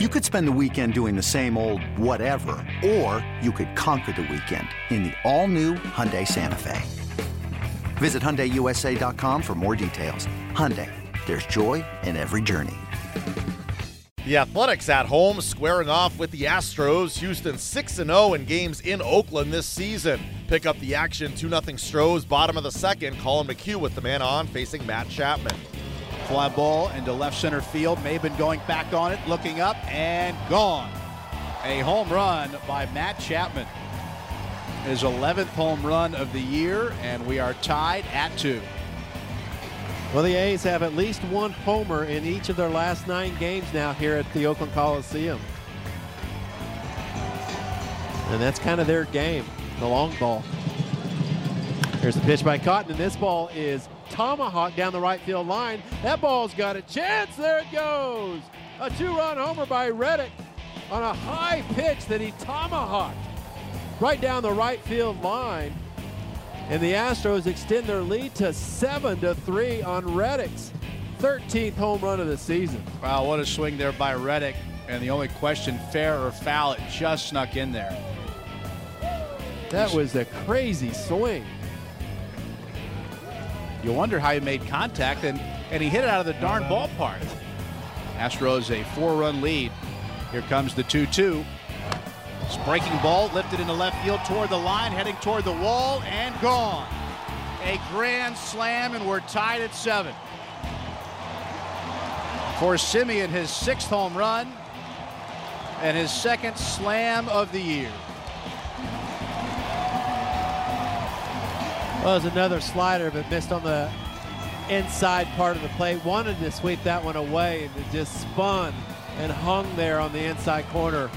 You could spend the weekend doing the same old whatever, or you could conquer the weekend in the all-new Hyundai Santa Fe. Visit HyundaiUSA.com for more details. Hyundai, there's joy in every journey. The Athletics at home squaring off with the Astros. Houston 6 0 in games in Oakland this season. Pick up the action 2 0 Stros, bottom of the second. Collin McHugh with the man on, facing Matt Chapman. Fly ball into left center field. Maybin going back on it, looking up, and gone. A home run by Matt Chapman. His 11th home run of the year, and we are tied at two. Well, the A's have at least one homer in each of their last nine games now here at the Oakland Coliseum. And that's kind of their game, the long ball. Here's the pitch by Cotton, and this ball is tomahawk down the right field line. That ball's got a chance. There it goes. A two-run homer by Reddick on a high pitch that he tomahawked right down the right field line. And the Astros extend their lead to 7 to 3 on Reddick's 13th home run of the season. Wow, what a swing there by Reddick. And the only question, fair or foul, it just snuck in there. That was a crazy swing. You wonder how he made contact, and, and he hit it out of the darn ballpark. Astros a four-run lead. Here comes the 2-2. It's Breaking ball lifted into left field toward the line, heading toward the wall, and gone. A grand slam, and we're tied at seven. For Semien, his sixth home run and his second slam of the year. Well, it was another slider, but missed on the inside part of the plate. Wanted to sweep that one away, and it just spun and hung there on the inside corner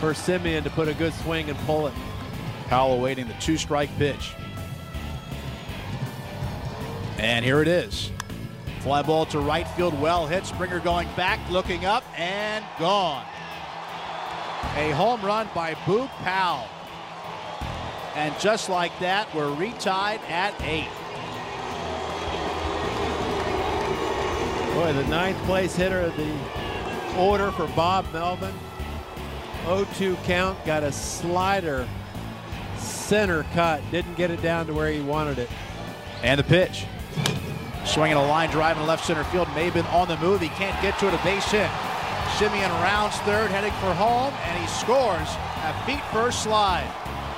for Semien to put a good swing and pull it. Powell awaiting the two strike pitch. And here it is. Fly ball to right field, well hit. Springer going back, looking up, and gone. A home run by Boog Powell. And just like that, we're retied at eight. Boy, the ninth place hitter of the order for Bob Melvin. 0-2 count, got a slider center cut. Didn't get it down to where he wanted it. And the pitch. Swinging a line drive in left center field. Maybin on the move. He can't get to it. A base hit. Semien rounds third, heading for home, and he scores a feet first slide.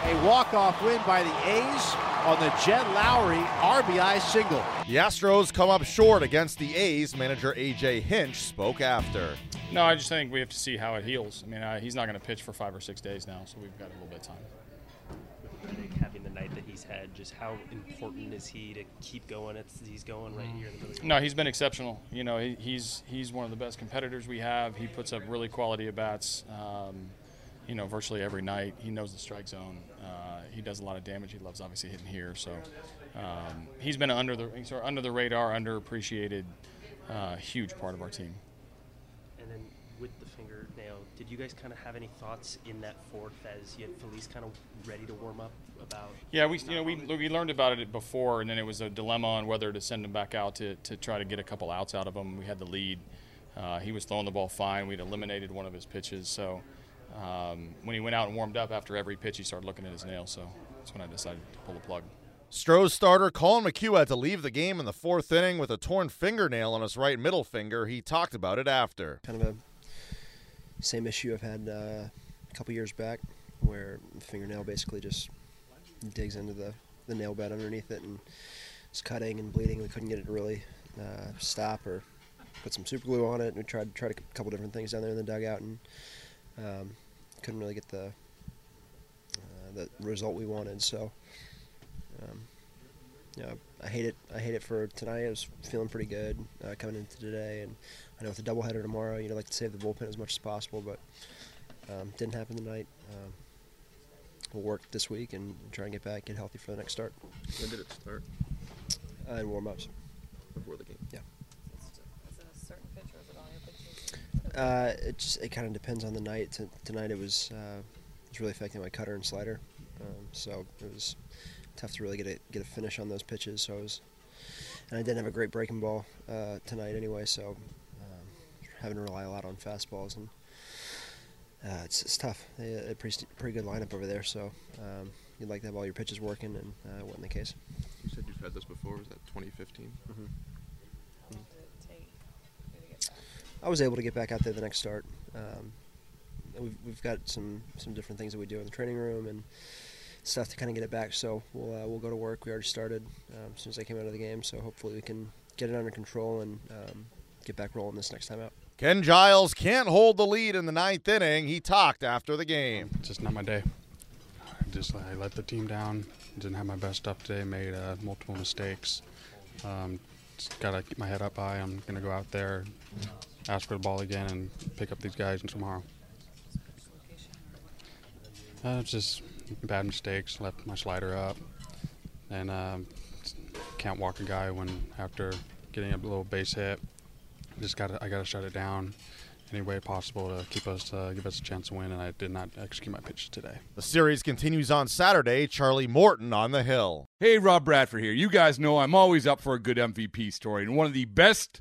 A walk-off win by the A's on the Jed Lowrie RBI single. The Astros come up short against the A's. Manager AJ Hinch spoke after. No, I just think we have to see how it heals. I mean, uh, he's not going to pitch for five or six days now, so we've got a little bit of time. Having the night that he's had, just how important is he to keep going? It's, he's going right here in the middle. No, he's been exceptional. You know, he, he's he's one of the best competitors we have. He puts up really quality at bats. Um, you know, virtually every night. He knows the strike zone. Uh, he does a lot of damage. He loves obviously hitting here. So um, he's been under the sort of under the radar, underappreciated, uh, huge part of our team. And then with the fingernail, did you guys kind of have any thoughts in that fourth as you had Feliz kind of ready to warm up about? Yeah, we you know we we learned about it before, and then it was a dilemma on whether to send him back out to to try to get a couple outs out of him. We had the lead. Uh, he was throwing the ball fine. We'd eliminated one of his pitches, so. Um, when he went out and warmed up after every pitch, he started looking at his nail. So that's when I decided to pull the plug. Stros starter Collin McHugh had to leave the game in the fourth inning with a torn fingernail on his right middle finger. He talked about it after. Kind of a same issue I've had uh, a couple years back, where the fingernail basically just digs into the, the nail bed underneath it and it's cutting and bleeding. We couldn't get it to really uh, stop or put some super glue on it. We tried tried a couple different things down there in the dugout and um, couldn't really get the uh, the result we wanted. So, um, yeah, I hate it. I hate it for tonight. I was feeling pretty good uh, coming into today, and I know with the doubleheader tomorrow, you know, like to save the bullpen as much as possible, but um, didn't happen tonight. Um, we'll work this week and try and get back, get healthy for the next start. When did it start? Uh, and warm ups. Before the game. Yeah. Is it a certain pitch or is it all your pitches? Uh, it just it kind of depends on the night. T- tonight it was uh, it was really affecting my cutter and slider, um, so it was tough to really get a get a finish on those pitches. So I was, and I didn't have a great breaking ball uh, tonight anyway. So um, having to rely a lot on fastballs, and uh, it's, it's tough. They a pretty pretty good lineup over there, so um, you'd like to have all your pitches working, and uh, wasn't the case. You said you've had this before. Was that 2015? How long did it take you to get back? I was able to get back out there the next start. Um, we've, we've got some some different things that we do in the training room and stuff to kind of get it back. So we'll uh, we'll go to work. We already started um, as soon as I came out of the game. So hopefully we can get it under control and um, get back rolling this next time out. Ken Giles can't hold the lead in the ninth inning. He talked after the game. It's just not my day. I just I let the team down. Didn't have my best stuff today. Made uh, multiple mistakes. Um, just gotta keep my head up high. I'm gonna go out there, ask for the ball again, and pick up these guys tomorrow. Uh, just bad mistakes. Left my slider up, and um, can't walk a guy when after getting a little base hit. Just gotta I gotta shut it down any way possible to keep us uh, give us a chance to win. And I did not execute my pitch today. The series continues on Saturday. Charlie Morton on the hill. Hey, Rob Bradford here. You guys know I'm always up for a good MVP story, and one of the best